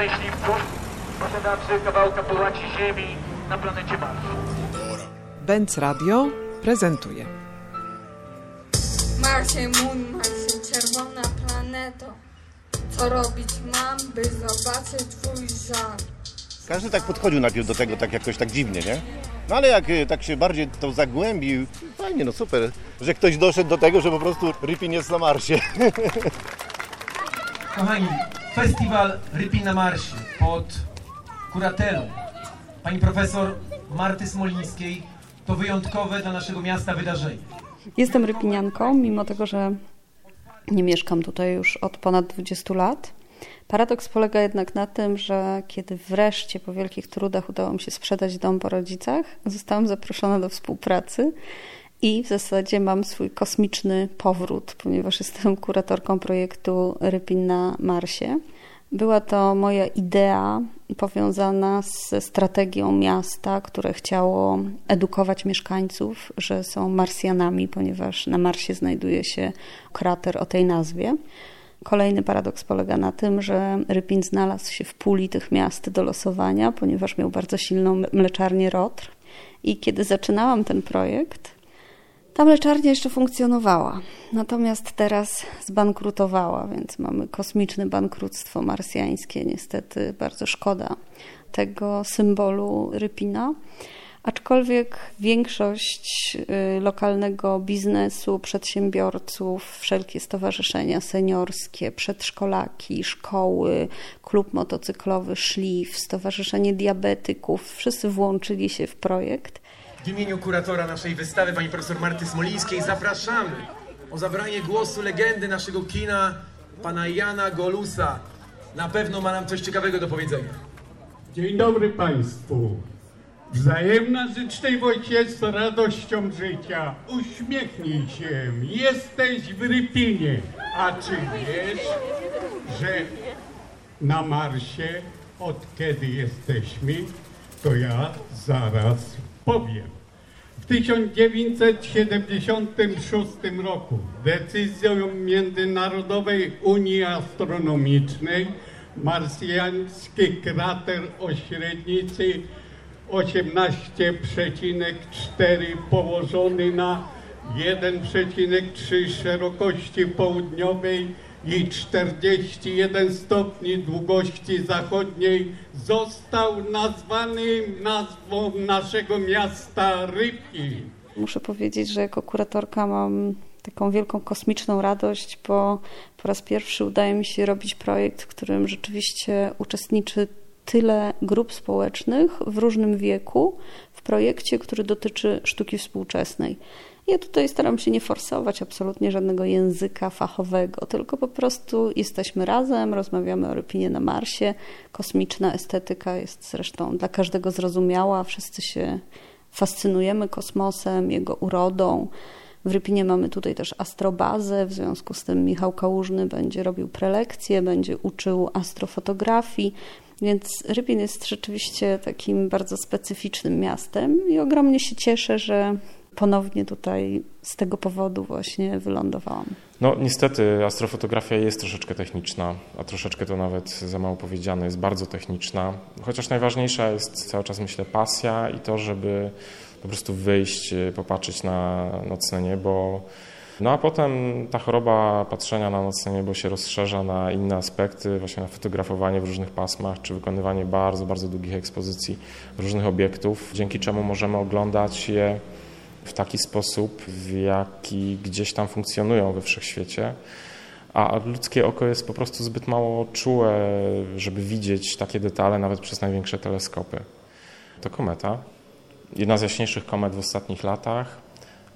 szczęśliwców, posiadaczy kawałka połaci Ziemi na planecie Mars. Benz Radio prezentuje. Marsie, Moon, Marsie, czerwona planeto. Co robić mam, by zobaczyć twój żar? Każdy tak podchodził najpierw do tego tak jakoś tak dziwnie, nie? No ale jak y, tak się bardziej to zagłębił, fajnie, no super, że ktoś doszedł do tego, że po prostu Ripin jest na Marsie. Kochani, festiwal Rypin na Marsie pod kuratelą pani profesor Marty Smolińskiej to wyjątkowe dla naszego miasta wydarzenie. Jestem rypinianką, mimo tego, że nie mieszkam tutaj już od ponad 20 lat. Paradoks polega jednak na tym, że kiedy wreszcie po wielkich trudach udało mi się sprzedać dom po rodzicach, zostałam zaproszona do współpracy i w zasadzie mam swój kosmiczny powrót, ponieważ jestem kuratorką projektu Rypin na Marsie. Była to moja idea powiązana ze strategią miasta, które chciało edukować mieszkańców, że są Marsjanami, ponieważ na Marsie znajduje się krater o tej nazwie. Kolejny paradoks polega na tym, że Rypin znalazł się w puli tych miast do losowania, ponieważ miał bardzo silną mleczarnię Rotr. I kiedy zaczynałam ten projekt, ta mleczarnia jeszcze funkcjonowała, natomiast teraz zbankrutowała, więc mamy kosmiczne bankructwo marsjańskie. Niestety bardzo szkoda tego symbolu Rypina. Aczkolwiek większość y, lokalnego biznesu, przedsiębiorców, wszelkie stowarzyszenia seniorskie, przedszkolaki, szkoły, klub motocyklowy Szlif, Stowarzyszenie Diabetyków, wszyscy włączyli się w projekt. W imieniu kuratora naszej wystawy, pani profesor Marty Smolińskiej, zapraszamy o zabranie głosu legendy naszego kina, pana Jana Golusa. Na pewno ma nam coś ciekawego do powiedzenia. Dzień dobry Państwu. Wzajemna życzliwość jest radością życia. Uśmiechnij się. Jesteś w Rypinie. A czy wiesz, że na Marsie od kiedy jesteśmy, to ja zaraz powiem. W 1976 roku decyzją Międzynarodowej Unii Astronomicznej marsjański krater o średnicy 18,4 położony na 1,3 szerokości południowej i 41 stopni długości zachodniej został nazwany nazwą naszego miasta Rypin. Muszę powiedzieć, że jako kuratorka mam taką wielką kosmiczną radość, bo po raz pierwszy udaje mi się robić projekt, w którym rzeczywiście uczestniczy tyle grup społecznych w różnym wieku w projekcie, który dotyczy sztuki współczesnej. Ja tutaj staram się nie forsować absolutnie żadnego języka fachowego, tylko po prostu jesteśmy razem, rozmawiamy o Rypinie na Marsie. Kosmiczna estetyka jest zresztą dla każdego zrozumiała, wszyscy się fascynujemy kosmosem, jego urodą. W Rypinie mamy tutaj też astrobazę, w związku z tym Michał Kałużny będzie robił prelekcje, będzie uczył astrofotografii, więc Rypin jest rzeczywiście takim bardzo specyficznym miastem i ogromnie się cieszę, że ponownie tutaj z tego powodu właśnie wylądowałam. No niestety astrofotografia jest troszeczkę techniczna, a troszeczkę to nawet za mało powiedziane, jest bardzo techniczna. Chociaż najważniejsza jest cały czas myślę pasja i to, żeby po prostu wyjść, popatrzeć na nocne niebo. No a potem ta choroba patrzenia na nocne niebo się rozszerza na inne aspekty, właśnie na fotografowanie w różnych pasmach, czy wykonywanie bardzo, bardzo długich ekspozycji różnych obiektów, dzięki czemu możemy oglądać je w taki sposób, w jaki gdzieś tam funkcjonują we wszechświecie. A ludzkie oko jest po prostu zbyt mało czułe, żeby widzieć takie detale nawet przez największe teleskopy. To kometa. Jedna z jaśniejszych komet w ostatnich latach.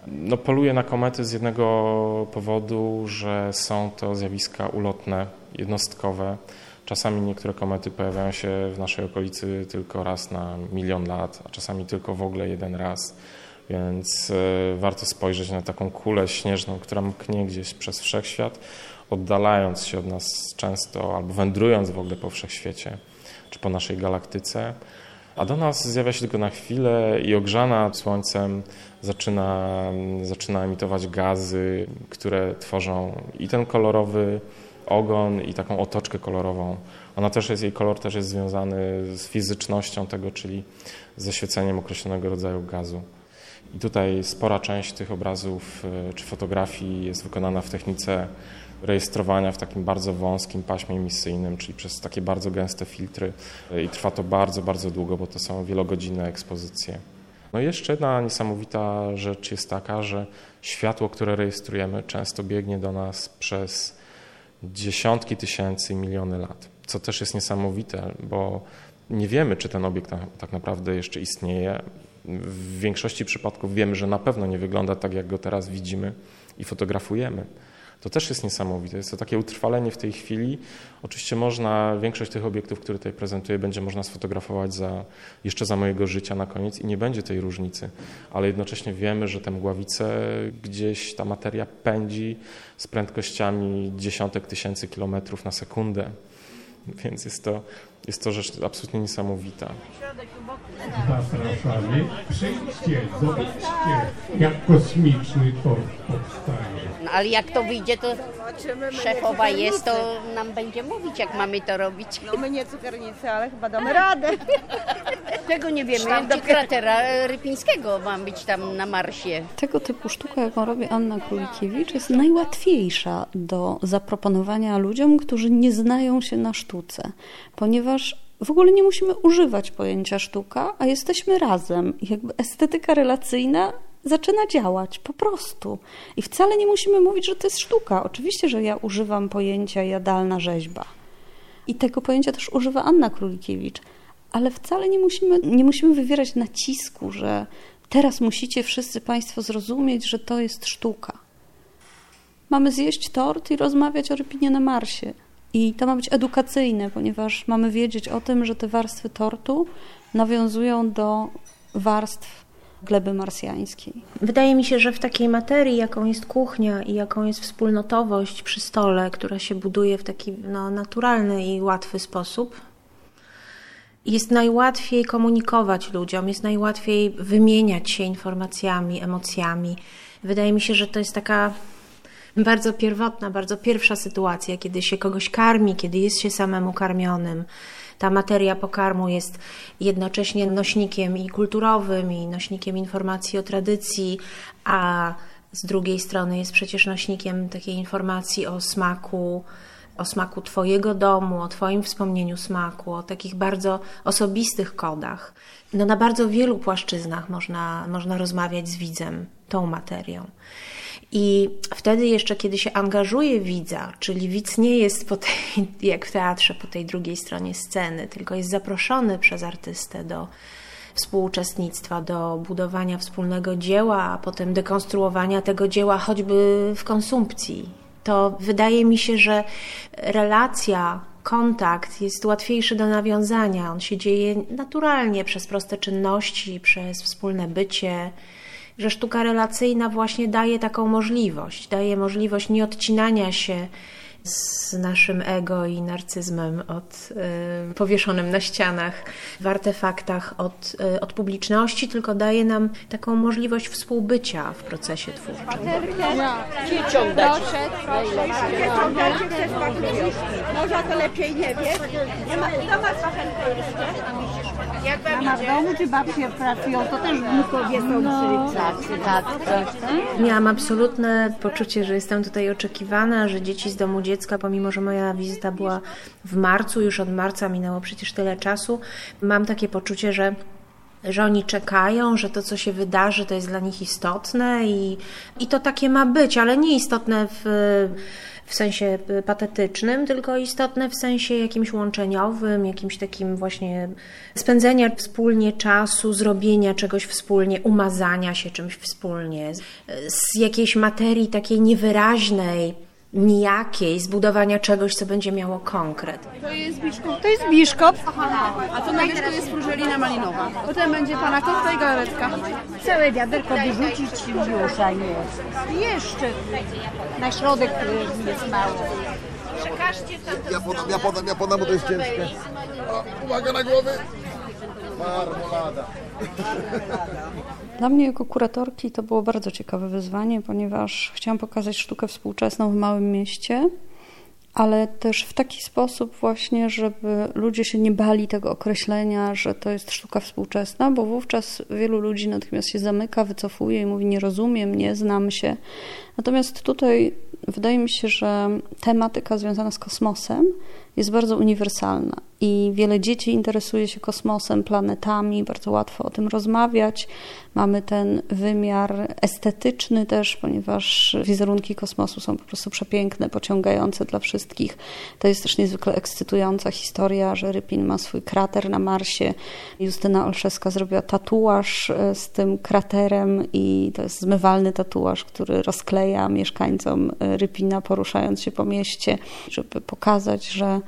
No, poluję na komety z jednego powodu, że są to zjawiska ulotne, jednostkowe. Czasami niektóre komety pojawiają się w naszej okolicy tylko raz na milion lat, a czasami tylko w ogóle jeden raz. Więc e, warto spojrzeć na taką kulę śnieżną, która mknie gdzieś przez wszechświat, oddalając się od nas często albo wędrując w ogóle po wszechświecie czy po naszej galaktyce. A do nas zjawia się tylko na chwilę i ogrzana słońcem zaczyna, zaczyna emitować gazy, które tworzą i ten kolorowy ogon i taką otoczkę kolorową. Ona też jest, jej kolor też jest związany z fizycznością tego, czyli ze świeceniem określonego rodzaju gazu. I tutaj spora część tych obrazów e, czy fotografii jest wykonana w technice rejestrowania w takim bardzo wąskim paśmie emisyjnym, czyli przez takie bardzo gęste filtry e, i trwa to bardzo, bardzo długo, bo to są wielogodzinne ekspozycje. No i jeszcze jedna niesamowita rzecz jest taka, że światło, które rejestrujemy, często biegnie do nas przez dziesiątki tysięcy, miliony lat, co też jest niesamowite, bo nie wiemy, czy ten obiekt tak naprawdę jeszcze istnieje. W większości przypadków wiemy, że na pewno nie wygląda tak, jak go teraz widzimy i fotografujemy. To też jest niesamowite. Jest to takie utrwalenie w tej chwili. Oczywiście można, większość tych obiektów, które tutaj prezentuję, będzie można sfotografować za, jeszcze za mojego życia na koniec i nie będzie tej różnicy. Ale jednocześnie wiemy, że te mgławice gdzieś ta materia pędzi z prędkościami dziesiątek tysięcy kilometrów na sekundę. Więc jest to, jest to rzecz absolutnie niesamowita. Zapraszamy. Przyjdźcie, zobaczcie, jak kosmiczny tort powstaje. No, ale jak to wyjdzie, to szefowa jest, to nam będzie mówić, jak mamy to robić. No my nie cukiernicy, ale chyba damy radę. Tego nie wiemy. Do kratera Rypińskiego mam być tam na Marsie. Tego typu sztuka, jaką robi Anna Królikiewicz, jest najłatwiejsza do zaproponowania ludziom, którzy nie znają się na sztuce, ponieważ w ogóle nie musimy używać pojęcia sztuka, a jesteśmy razem. Jakby estetyka relacyjna zaczyna działać po prostu. I wcale nie musimy mówić, że to jest sztuka. Oczywiście, że ja używam pojęcia jadalna rzeźba. I tego pojęcia też używa Anna Królikiewicz. Ale wcale nie musimy, nie musimy wywierać nacisku, że teraz musicie wszyscy Państwo zrozumieć, że to jest sztuka. Mamy zjeść tort i rozmawiać o rypinie na Marsie. I to ma być edukacyjne, ponieważ mamy wiedzieć o tym, że te warstwy tortu nawiązują do warstw gleby marsjańskiej. Wydaje mi się, że w takiej materii, jaką jest kuchnia i jaką jest wspólnotowość przy stole, która się buduje w taki no, naturalny i łatwy sposób, jest najłatwiej komunikować ludziom, jest najłatwiej wymieniać się informacjami, emocjami. Wydaje mi się, że to jest taka bardzo pierwotna, bardzo pierwsza sytuacja, kiedy się kogoś karmi, kiedy jest się samemu karmionym. Ta materia pokarmu jest jednocześnie nośnikiem i kulturowym, i nośnikiem informacji o tradycji, a z drugiej strony jest przecież nośnikiem takiej informacji o smaku, o smaku Twojego domu, o Twoim wspomnieniu smaku, o takich bardzo osobistych kodach. No, na bardzo wielu płaszczyznach można, można rozmawiać z widzem tą materią. I wtedy jeszcze, kiedy się angażuje widza, czyli widz nie jest po tej, jak w teatrze po tej drugiej stronie sceny, tylko jest zaproszony przez artystę do współuczestnictwa, do budowania wspólnego dzieła, a potem dekonstruowania tego dzieła choćby w konsumpcji. To wydaje mi się, że relacja kontakt jest łatwiejszy do nawiązania. On się dzieje naturalnie przez proste czynności, przez wspólne bycie, że sztuka relacyjna właśnie daje taką możliwość, daje możliwość nieodcinania się z naszym ego i narcyzmem od, y, powieszonym na ścianach, w artefaktach od, y, od publiczności, tylko daje nam taką możliwość współbycia w procesie twórczym. Proszę, Może to lepiej nie wie. Nie ma, kto ma pachenkę jeszcze? Jak Mama w domu czy babcie pracują, to też wnukowie są no. przy pracy. Tak, tak. Miałam absolutne poczucie, że jestem tutaj oczekiwana, że dzieci z domu dziecka, pomimo że moja wizyta była w marcu, już od marca minęło przecież tyle czasu, mam takie poczucie, że że oni czekają, że to, co się wydarzy, to jest dla nich istotne i, i to takie ma być, ale nie istotne w, w sensie patetycznym, tylko istotne w sensie jakimś łączeniowym, jakimś takim właśnie spędzenia wspólnie czasu, zrobienia czegoś wspólnie, umazania się czymś wspólnie, z jakiejś materii takiej niewyraźnej, nijakiej, zbudowania czegoś, co będzie miało konkret. To jest biszkopt. To jest biszkopt. A to na wierzchu jest frużelina malinowa. Potem będzie pana kofta i galaretka. Całe wiaderko wyrzucić już, a nie. Jeszcze na środek jest mało. Ja podam, ja podam, ja podam, bo to jest ciężkie. O, uwaga na głowy. Marmolada. Dla mnie jako kuratorki to było bardzo ciekawe wyzwanie, ponieważ chciałam pokazać sztukę współczesną w małym mieście, ale też w taki sposób właśnie, żeby ludzie się nie bali tego określenia, że to jest sztuka współczesna, bo wówczas wielu ludzi natychmiast się zamyka, wycofuje i mówi nie rozumiem, nie znam się. Natomiast tutaj wydaje mi się, że tematyka związana z kosmosem jest bardzo uniwersalna i wiele dzieci interesuje się kosmosem, planetami, bardzo łatwo o tym rozmawiać. Mamy ten wymiar estetyczny też, ponieważ wizerunki kosmosu są po prostu przepiękne, pociągające dla wszystkich. To jest też niezwykle ekscytująca historia, że Rypin ma swój krater na Marsie. Justyna Olszewska zrobiła tatuaż e, z tym kraterem i to jest zmywalny tatuaż, który rozkleja mieszkańcom e, Rypina poruszając się po mieście, żeby pokazać, że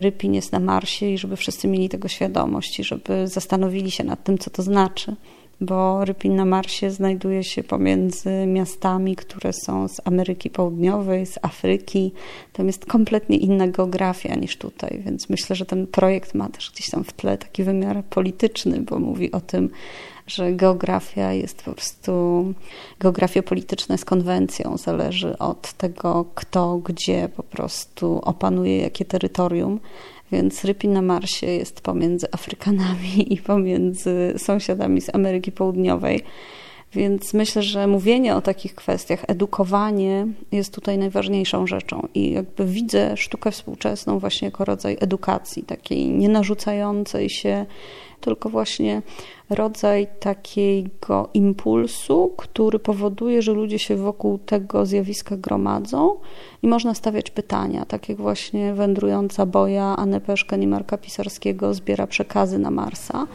Rypin jest na Marsie i żeby wszyscy mieli tego świadomość i żeby zastanowili się nad tym, co to znaczy. Bo Rypin na Marsie znajduje się pomiędzy miastami, które są z Ameryki Południowej, z Afryki. Tam jest kompletnie inna geografia niż tutaj, więc myślę, że ten projekt ma też gdzieś tam w tle taki wymiar polityczny, bo mówi o tym, że geografia jest po prostu, geografia polityczna jest konwencją, zależy od tego, kto gdzie po prostu opanuje jakie terytorium. Więc Rypin na Marsie jest pomiędzy Afrykanami i pomiędzy sąsiadami z Ameryki Południowej. Więc myślę, że mówienie o takich kwestiach, edukowanie jest tutaj najważniejszą rzeczą. I jakby widzę sztukę współczesną właśnie jako rodzaj edukacji, takiej nienarzucającej się, tylko właśnie rodzaj takiego impulsu, który powoduje, że ludzie się wokół tego zjawiska gromadzą i można stawiać pytania, tak jak właśnie wędrująca boja Anny Peszka, Marka Pisarskiego zbiera przekazy na Marsa.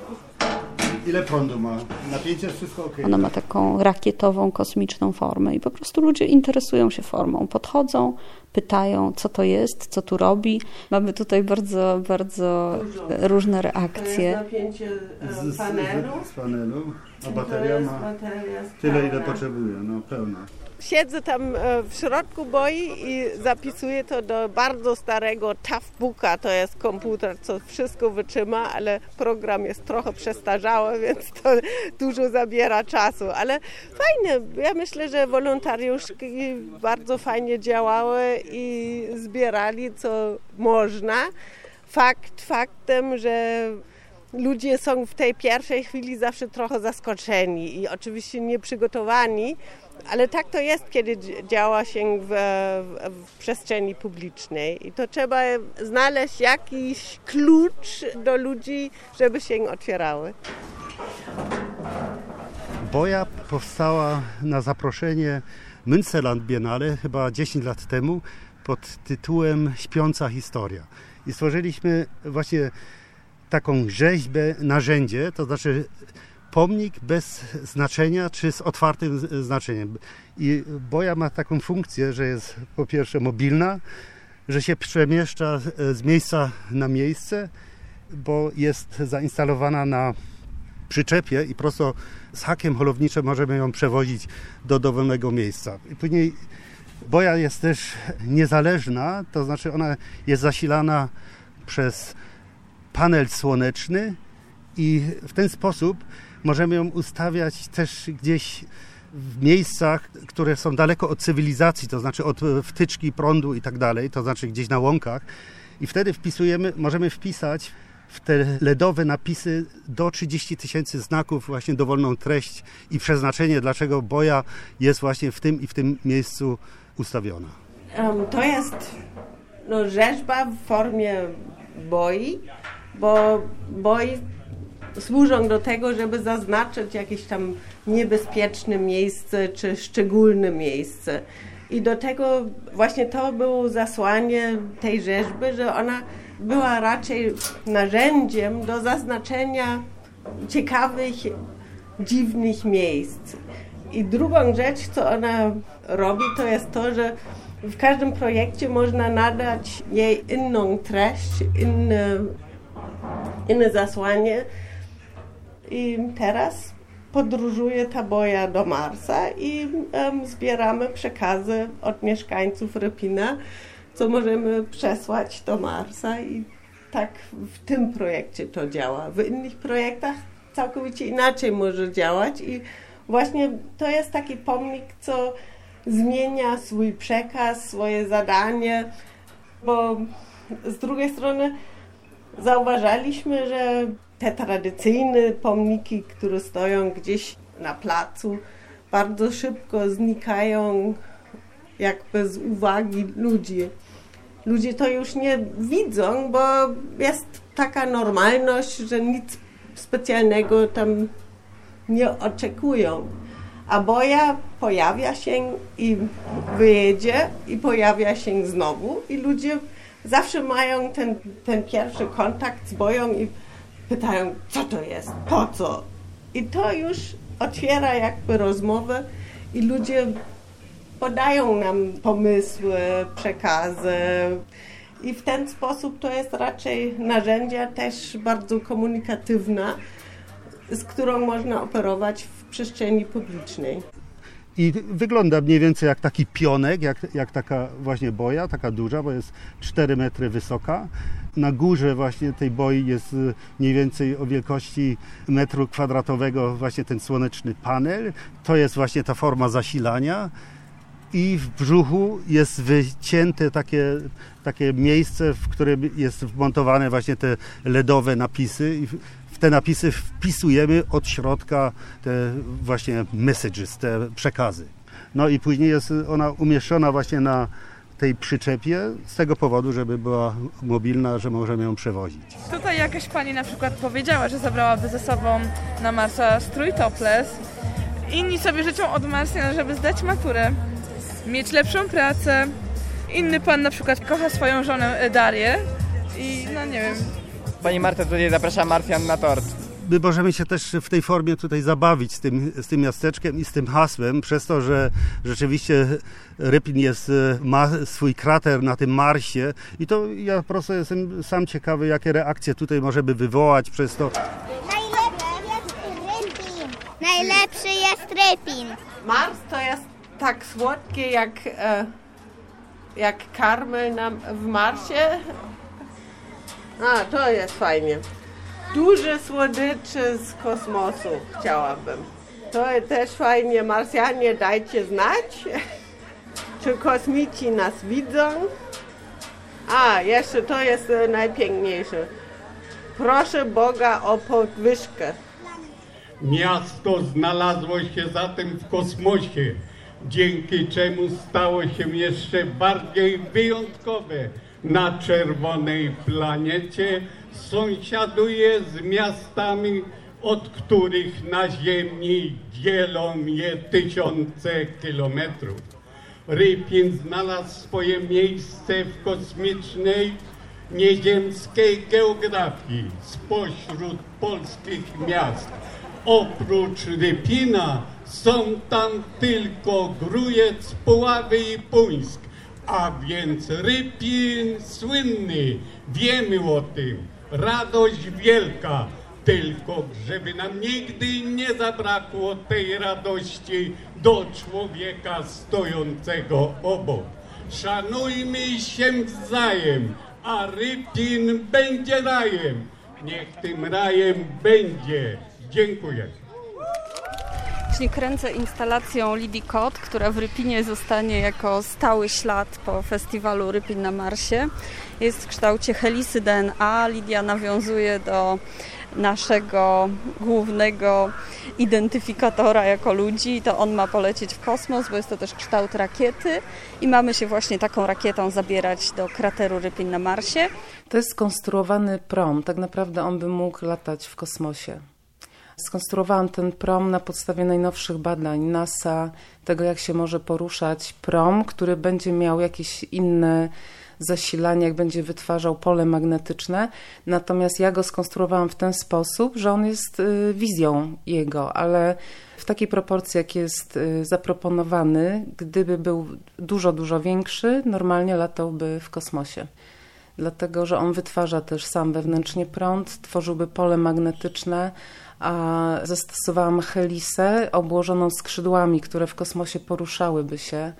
Ile prądu ma? Napięcie, wszystko ok. Ona ma taką rakietową, kosmiczną formę i po prostu ludzie interesują się formą. Podchodzą, pytają, co to jest, co tu robi. Mamy tutaj bardzo, bardzo Dużo. różne reakcje. To jest napięcie z, panelu. Z, z panelu, a bateria ma tyle, ile potrzebuje, no pełna siedzę tam e, w środku boi i zapisuję to do bardzo starego Toughbooka. To jest komputer, co wszystko wytrzyma, ale program jest trochę przestarzały, więc to dużo zabiera czasu. Ale fajnie. Ja myślę, że wolontariuszki bardzo fajnie działały i zbierali co można. Fakt faktem, że ludzie są w tej pierwszej chwili zawsze trochę zaskoczeni i oczywiście nieprzygotowani, ale tak to jest, kiedy działa się w, w, przestrzeni publicznej i to trzeba znaleźć jakiś klucz do ludzi, żeby się otwierały. Boja powstała na zaproszenie Münsterland Biennale chyba 10 lat temu pod tytułem Śpiąca historia. I stworzyliśmy właśnie taką rzeźbę, narzędzie, to znaczy pomnik bez znaczenia, czy z otwartym znaczeniem. I boja ma taką funkcję, że jest po pierwsze mobilna, że się przemieszcza z miejsca na miejsce, bo jest zainstalowana na przyczepie i prosto z hakiem holowniczym możemy ją przewozić do dowolnego miejsca. I później boja jest też niezależna, to znaczy ona jest zasilana przez panel słoneczny i w ten sposób możemy ją ustawiać też gdzieś w miejscach, które są daleko od cywilizacji, to znaczy od wtyczki prądu i tak dalej, to znaczy gdzieś na łąkach. I wtedy wpisujemy, możemy wpisać w te LEDowe napisy do 30 tysięcy znaków właśnie dowolną treść i przeznaczenie, dlaczego boja jest właśnie w tym i w tym miejscu ustawiona. To jest no, rzeźba w formie boi, bo boi służą do tego, żeby zaznaczyć jakieś tam niebezpieczne miejsce czy szczególne miejsce. I do tego właśnie to było zasłanie tej rzeźby, że ona była raczej narzędziem do zaznaczenia ciekawych, dziwnych miejsc. I drugą rzecz, co ona robi, to jest to, że w każdym projekcie można nadać jej inną treść, inne, inne zasłanie. I teraz podróżuje ta boja do Marsa i um, zbieramy przekazy od mieszkańców Rypina, co możemy przesłać do Marsa i tak w tym projekcie to działa. W innych projektach całkowicie inaczej może działać i właśnie to jest taki pomnik, co zmienia swój przekaz, swoje zadanie bo z drugiej strony zauważaliśmy, że te tradycyjne pomniki, które stoją gdzieś na placu, bardzo szybko znikają jakby z uwagi ludzi. Ludzie to już nie widzą, bo jest taka normalność, że nic specjalnego tam nie oczekują. A boja pojawia się i wyjedzie i pojawia się znowu i ludzie zawsze mają ten, ten pierwszy kontakt z boją i pytają, co to jest, po co. I to już otwiera jakby rozmowę i ludzie podają nam pomysły, przekazy. I w ten sposób to jest raczej narzędzie też bardzo komunikatywne, z którą można operować w przestrzeni publicznej. I wygląda mniej więcej jak taki pionek, jak, jak taka właśnie boja, taka duża, bo jest 4 metry wysoka. Na górze właśnie tej boi jest y, mniej więcej o wielkości metru kwadratowego właśnie ten słoneczny panel. To jest właśnie ta forma zasilania i w brzuchu jest wycięte takie, takie miejsce, w którym jest wmontowane właśnie te LEDowe napisy te napisy wpisujemy od środka te właśnie messages, te przekazy. No i później jest ona umieszczona właśnie na tej przyczepie z tego powodu, żeby była mobilna, że możemy ją przewozić. Tutaj jakaś pani na przykład powiedziała, że zabrałaby ze sobą na Marsa strój topless. Inni sobie życzą od Marsjan, żeby zdać maturę, mieć lepszą pracę. Inny pan na przykład kocha swoją żonę Darię i no nie wiem, Pani Marta tutaj zaprasza Marsjan na tort. My możemy się też w tej formie tutaj zabawić z tym, z tym miasteczkiem i z tym hasłem, przez to, że rzeczywiście Rypin jest, ma swój krater na tym Marsie i to ja po prostu jestem sam ciekawy, jakie reakcje tutaj możemy wywołać przez to. Najlepszy jest Rypin. Mars to jest tak słodkie jak, e, jak karmel na, w Marsie. A, to jest fajnie. Duże słodycze z kosmosu chciałabym. To też fajnie. Marsjanie, dajcie znać, czy kosmici nas widzą. A, jeszcze to jest najpiękniejsze. Proszę Boga o podwyżkę. Miasto znalazło się zatem w kosmosie, dzięki czemu stało się jeszcze bardziej wyjątkowe na czerwonej planecie, sąsiaduje z miastami, od których na Ziemi dzielą je tysiące kilometrów. Rypin znalazł swoje miejsce w kosmicznej, nieziemskiej geografii spośród polskich miast. Oprócz Rypina są tam tylko Grujec, Puławy i Puńsk, a więc Rypin słynny, wiemy o tym, radość wielka, tylko żeby nam nigdy nie zabrakło tej radości do człowieka stojącego obok. Szanujmy się wzajem, a Rypin będzie rajem. Niech tym rajem będzie. Dziękuję. Czyli kręcę instalacją Lidii Kot, która w Rypinie zostanie jako stały ślad po festiwalu Rypin na Marsie. Jest w kształcie helisy DNA. Lidia nawiązuje do naszego głównego identyfikatora jako ludzi, to on ma polecieć w kosmos, bo jest to też kształt rakiety i mamy się właśnie taką rakietą zabierać do krateru Rypin na Marsie. To jest skonstruowany prom, tak naprawdę on by mógł latać w kosmosie. Skonstruowałam ten prom na podstawie najnowszych badań NASA, tego jak się może poruszać prom, który będzie miał jakieś inne zasilanie, jak będzie wytwarzał pole magnetyczne. Natomiast ja go skonstruowałam w ten sposób, że on jest y, wizją jego, ale w takiej proporcji, jak jest y, zaproponowany, gdyby był dużo, dużo większy, normalnie latałby w kosmosie dlatego że on wytwarza też sam wewnętrznie prąd, tworzyłby pole magnetyczne, a zastosowałam helisę obłożoną skrzydłami, które w kosmosie poruszałyby się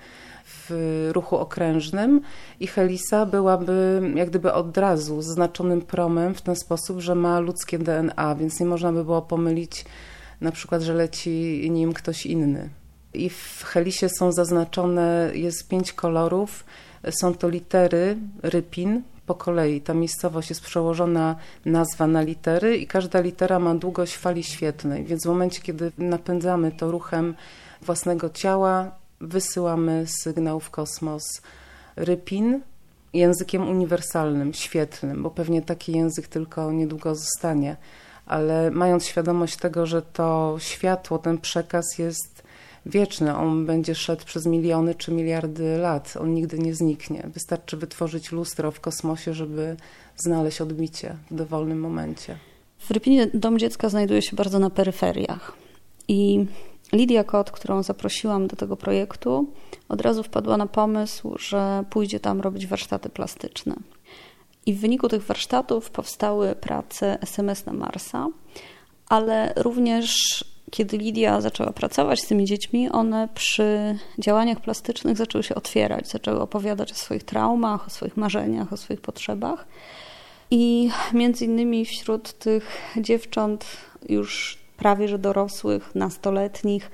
w ruchu okrężnym i helisa byłaby jak gdyby od razu zaznaczonym promem w ten sposób, że ma ludzkie DNA, więc nie można by było pomylić na przykład, że leci nim ktoś inny. I w helisie są zaznaczone, jest pięć kolorów, Są to litery Rypin, po kolei. Ta miejscowość jest przełożona nazwa na litery i każda litera ma długość fali świetlnej, więc w momencie, kiedy napędzamy to ruchem własnego ciała, wysyłamy sygnał w kosmos. Rypin językiem uniwersalnym, świetlnym, bo pewnie taki język tylko niedługo zostanie, ale mając świadomość tego, że to światło, ten przekaz jest wieczny, on będzie szedł przez miliony czy miliardy lat, on nigdy nie zniknie. Wystarczy wytworzyć lustro w kosmosie, żeby znaleźć odbicie w dowolnym momencie. W Rypinie Dom Dziecka znajduje się bardzo na peryferiach i Lidia Kot, którą zaprosiłam do tego projektu, od razu wpadła na pomysł, że pójdzie tam robić warsztaty plastyczne. I w wyniku tych warsztatów powstały prace SMS na Marsa, ale również kiedy Lidia zaczęła pracować z tymi dziećmi, one przy działaniach plastycznych zaczęły się otwierać, zaczęły opowiadać o swoich traumach, o swoich marzeniach, o swoich potrzebach. I między innymi wśród tych dziewcząt już prawie że dorosłych, nastoletnich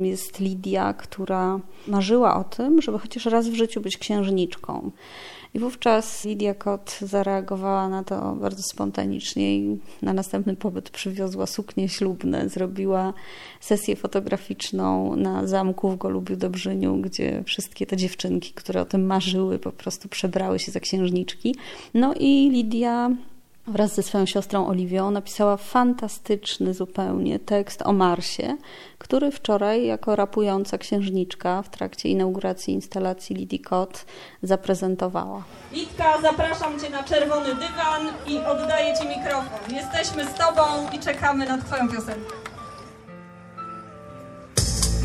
jest Lidia, która marzyła o tym, żeby chociaż raz w życiu być księżniczką. I wówczas Lidia Kot zareagowała na to bardzo spontanicznie i na następny pobyt przywiozła suknie ślubne, zrobiła sesję fotograficzną na zamku w Golubiu Dobrzyniu, gdzie wszystkie te dziewczynki, które o tym marzyły, po prostu przebrały się za księżniczki. No i Lidia wraz ze swoją siostrą Oliwią napisała fantastyczny zupełnie tekst o Marsie, który wczoraj jako rapująca księżniczka w trakcie inauguracji instalacji Lidii Kot zaprezentowała. Litka, zapraszam Cię na czerwony dywan i oddaję Ci mikrofon. Jesteśmy z Tobą i czekamy na Twoją piosenkę.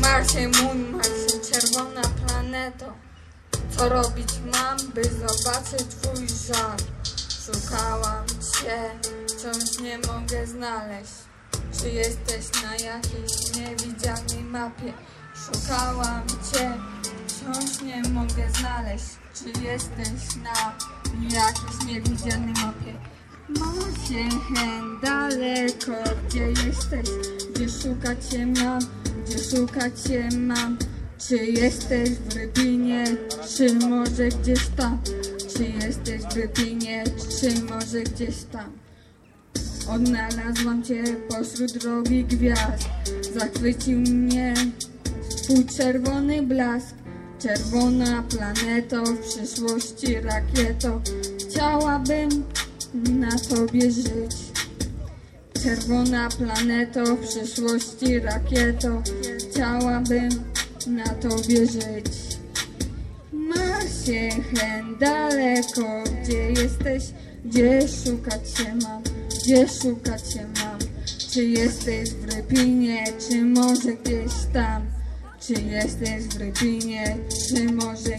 Marsie, mój Marsie, czerwona planeto Co robić mam, by zobaczyć Twój żar Szukałam Cię, wciąż nie mogę znaleźć. Czy jesteś na jakiejś niewidzialnej mapie? Szukałam Cię, wciąż nie mogę znaleźć. Czy jesteś na jakiejś niewidzialnej mapie? Marsie, hen daleko, gdzie jesteś, gdzie szukać Cię mam, gdzie szukać Cię mam? Czy jesteś w Rybinie, czy może gdzieś tam Czy jesteś w Rybinie, czy może gdzieś tam. Odnalazłam Cię pośród drogi gwiazd. Zachwycił mnie Twój czerwony blask. Czerwona planeto, w przyszłości rakieto. Chciałabym na Tobie żyć. Czerwona planeto, w przyszłości rakieto. Chciałabym na Tobie żyć Marsie, hen daleko, gdzie jesteś, gdzie szukać się mam, gdzie szukać się mam. Czy jesteś w Rypinie, czy może gdzieś tam? Czy jesteś w Rypinie, czy może